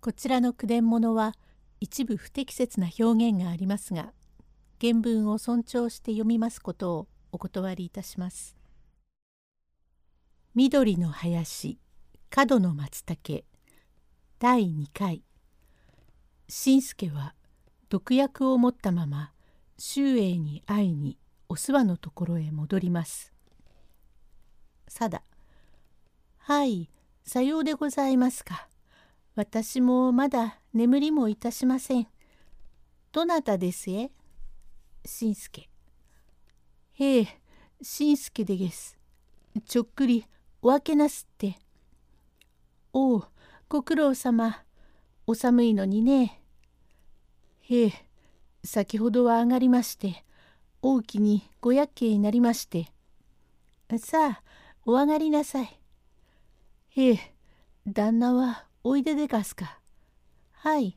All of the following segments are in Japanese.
こちらの句伝物は一部不適切な表現がありますが原文を尊重して読みますことをお断りいたします。緑の林角の松茸第2回新助は毒薬を持ったまま周英に会いにお諏訪のところへ戻ります。さだはいさようでございますか。私もまだ眠りもいたしません。どなたですえ？しんすけ。へえ、しんすけでげす。ちょっくりお分けなすって。おう、ご苦労様。お寒いのにね。へえ、先ほどは上がりまして、大きにご厄介になりまして。さあ、お上がりなさい。へえ、旦那はおいででがすか？はい。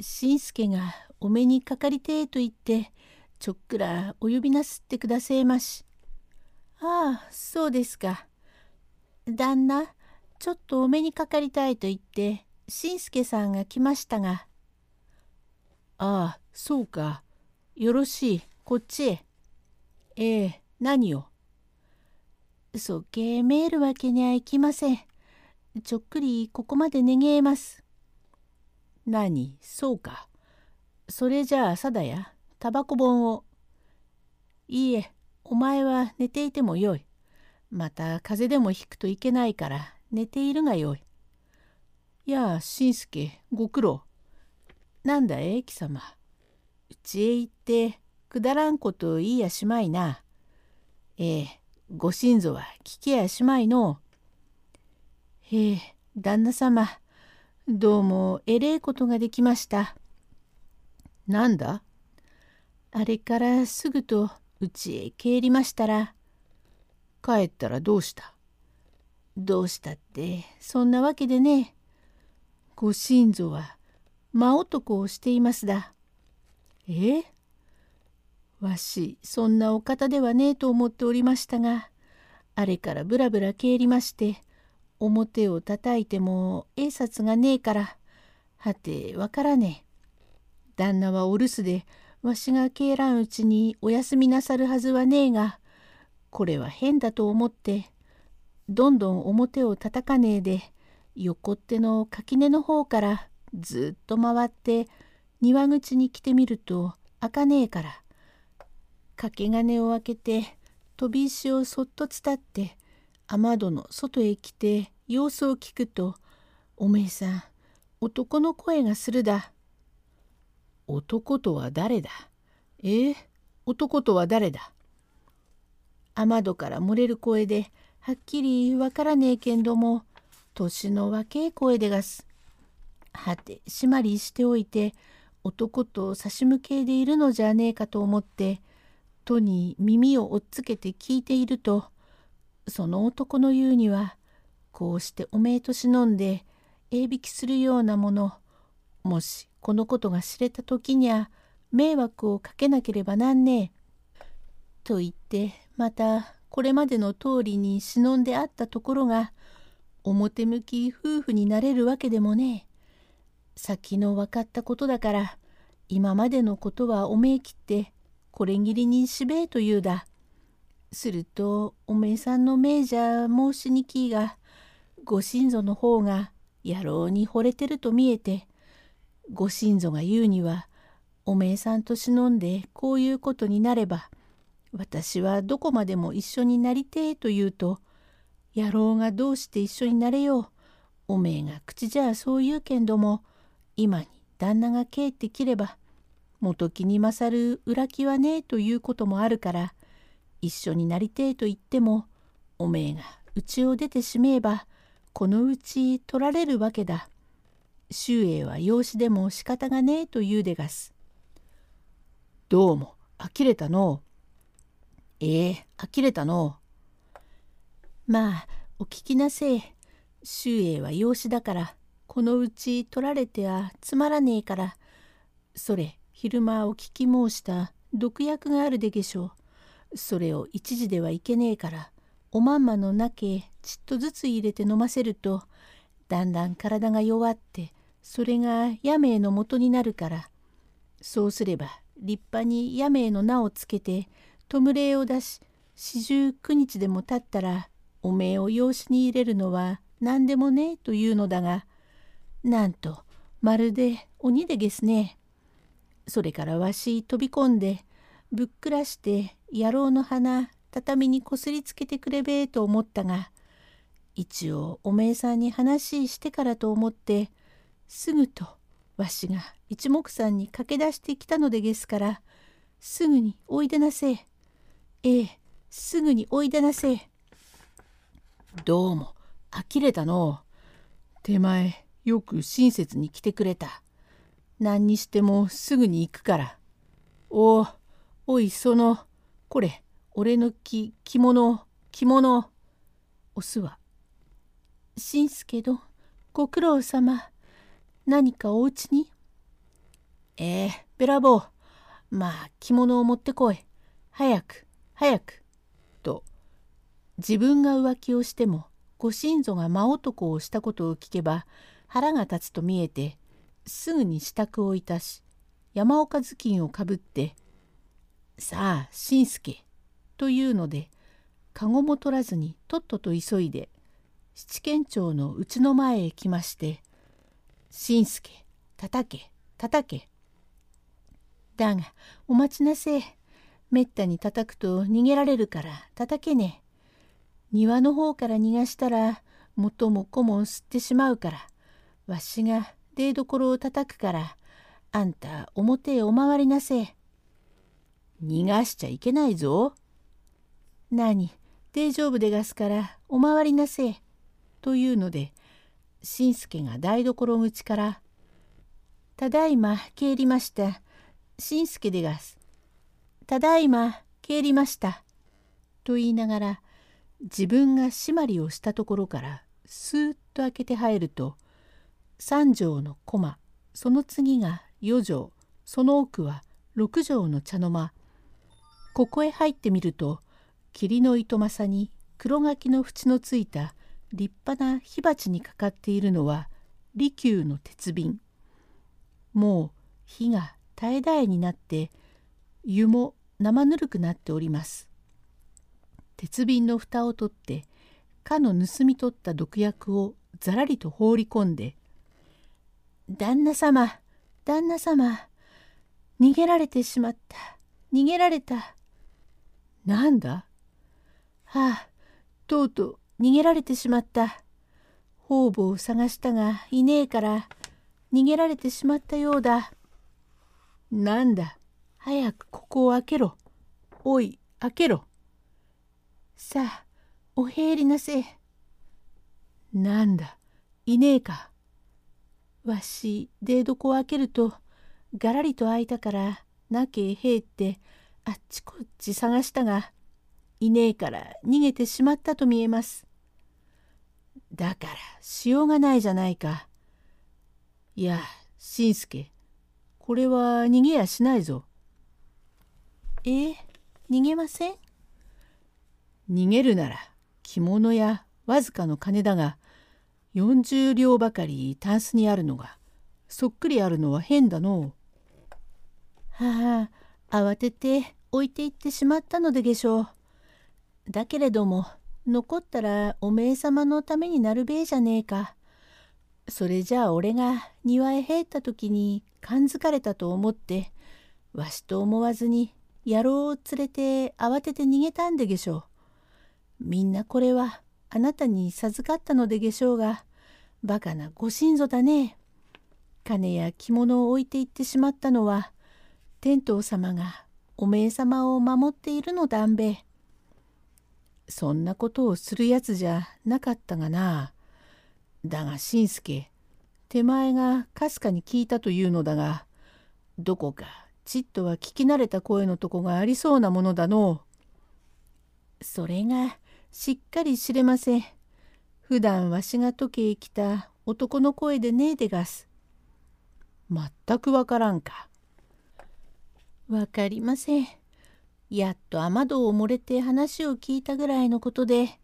しんすけがお目にかかりてえと言って、ちょっくらお呼びなすってくだせえまし。ああ、そうですか。旦那、ちょっとお目にかかりたいと言って、しんすけさんが来ましたが。ああ、そうか。よろしい、こっちへ。ええ、何を？そけえめえるわけにはいきません。ちょっくりここまで願えます。何？そうか。それじゃあさだやタバコ本を。いいえお前は寝ていてもよい。また風邪でもひくといけないから寝ているがよい。やあしんすけご苦労。なんだえ貴様。うちへ行ってくだらんこと言いやしまいな。ええご親族は聞けやしまいの。へえ、旦那様、どうもえれえことができました。なんだ？あれからすぐとうちへ帰りましたら。帰ったらどうした？どうしたってそんなわけでね。ご親族は真男をしていますだ。えわしそんなお方ではねえと思っておりましたがあれからぶらぶら帰りまして表を叩いてもえ札がねえからはてわからねえ。旦那はお留守でわしが帰らんうちにお休みなさるはずはねえがこれは変だと思ってどんどん表を叩かねえで横手の垣根の方からずっと回って庭口に来てみると開かねえから掛け金を開けて飛び石をそっと伝って雨戸の外へ来て様子を聞くと「おめえさん男の声がするだ」。男とは誰だ？え？え男とは誰だ？雨戸から漏れる声ではっきりわからねえけんども年の若え声でがす。はて締まりしておいて男と差し向けでいるのじゃねえかと思って戸に耳を押っつけて聞いているとその男の言うにはこうしておめえと忍んで栄引きするようなものもしこのことが知れた時にゃ迷惑をかけなければなんねえ。と言ってまたこれまでの通りに忍んであったところが表向き夫婦になれるわけでもねえ。先の分かったことだから今までのことはおめえ切ってこれぎりにしべえと言うだ。するとおめえさんの命じゃ申しにきいがご親族の方が野郎に惚れてると見えてご親族が言うにはおめえさんと忍んでこういうことになれば私はどこまでも一緒になりてえと言うと野郎がどうして一緒になれようおめえが口じゃそう言うけんども今に旦那が帰ってきれば元木に勝る裏気はねえということもあるから一緒になりてえと言ってもおめえが家を出てしめえばこのうち取られるわけだ。周英は養子でも仕方がねえと言うでがす。どうも呆れたのええ呆れたのまあお聞きなせえ。周英は養子だからこのうち取られてはつまらねえからそれ昼間お聞き申した毒薬があるでげしょう。それを一時ではいけねえからおまんまの中へちっとずつ入れて飲ませるとだんだん体が弱ってそれが八名の元になるからそうすれば立派に八名の名をつけて弔いを出し四十九日でも経ったらおめえを養子に入れるのは何でもねえというのだがなんとまるで鬼でげすね。それからわし飛び込んでぶっくらして野郎の花畳にこすりつけてくれべえと思ったが一応おめえさんに話してからと思ってすぐとわしが一目散に駆け出してきたのでげすからすぐにおいでなせえ。えすぐにおいでなせえ。どうも呆れたの手前よく親切に来てくれた。何にしてもすぐに行くから。おおいそのこれ俺の着着物着物おすは。しんすけどご苦労様。何かおうちに？ええべらぼう。まあ着物を持ってこい。早く早く。と自分が浮気をしてもご親祖が真男をしたことを聞けば腹が立つと見えてすぐに支度をいたし山岡頭巾をかぶって「さあ新助」というので籠も取らずにとっとと急いで七軒町のうちの前へ来まして「新助たたけたたけ」だがお待ちなせ。えめったにたたくと逃げられるからたたけね。庭の方から逃がしたら元も子も吸ってしまうからわしが出所をたたくからあんた表へお回りなせ。え。逃がしちゃいけないぞ。何大丈夫でがすからお回りなせえ。というので新助が台所口から「ただいま帰りました新助でがす」「ただいま帰りました」と言いながら自分が締まりをしたところからスーッと開けて入ると「3畳の駒その次が4畳その奥は6畳の茶の間ここへ入ってみると霧の糸政に黒柿の縁のついた立派な火鉢にかかっているのは利休の鉄瓶もう火が絶え絶えになって湯も生ぬるくなっております鉄瓶の蓋を取ってかの盗み取った毒薬をざらりと放り込んで旦那様、旦那様、逃げられてしまった。逃げられた。なんだ?はあ、とうとう逃げられてしまった。方々を探したがいねえから逃げられてしまったようだ。なんだ、早くここを開けろ。おい、開けろ。さあ、お入りなせえ。なんだ、いねえか。わし出床を開けるとがらりと開いたからなけへへってあっちこっち探したがいねえから逃げてしまったと見えます。だからしようがないじゃないか。いやしんすけこれは逃げやしないぞ。ええ逃げません？逃げるなら着物やわずかの金だが40両ばかりタンスにあるのがそっくりあるのは変だのはあ慌てて置いていってしまったのでげしょう。だけれども残ったらおめえ様のためになるべえじゃねえか。それじゃあ俺が庭へ入った時に感づかれたと思ってわしと思わずに野郎を連れて慌てて逃げたんでげしょう。みんなこれはあなたに授かったのでげしょうが、バカなご親祖だね。金や着物を置いていってしまったのは、天道様がおめえ様を守っているのだんべ。そんなことをするやつじゃなかったがな。だが新助、手前がかすかに聞いたというのだが、どこかちっとは聞き慣れた声のとこがありそうなものだのそれがしっかり知れません。普段わしが時へ来た男の声でねえでがす。全くわからんか。わかりません。やっと雨戸を漏れて話を聞いたぐらいのことで。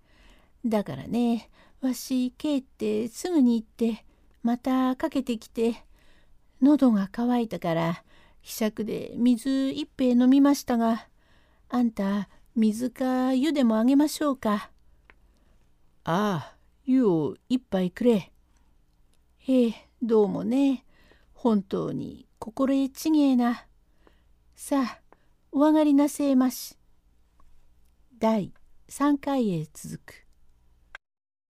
だからね、わし帰ってすぐに行ってまたかけてきて喉が渇いたからひしゃくで水一杯飲みましたがあんた水か湯でもあげましょうか。ああ湯を一杯くれ。ええどうもね本当に心得ちげえな。さあお上がりなせえまし。第3回へ続く。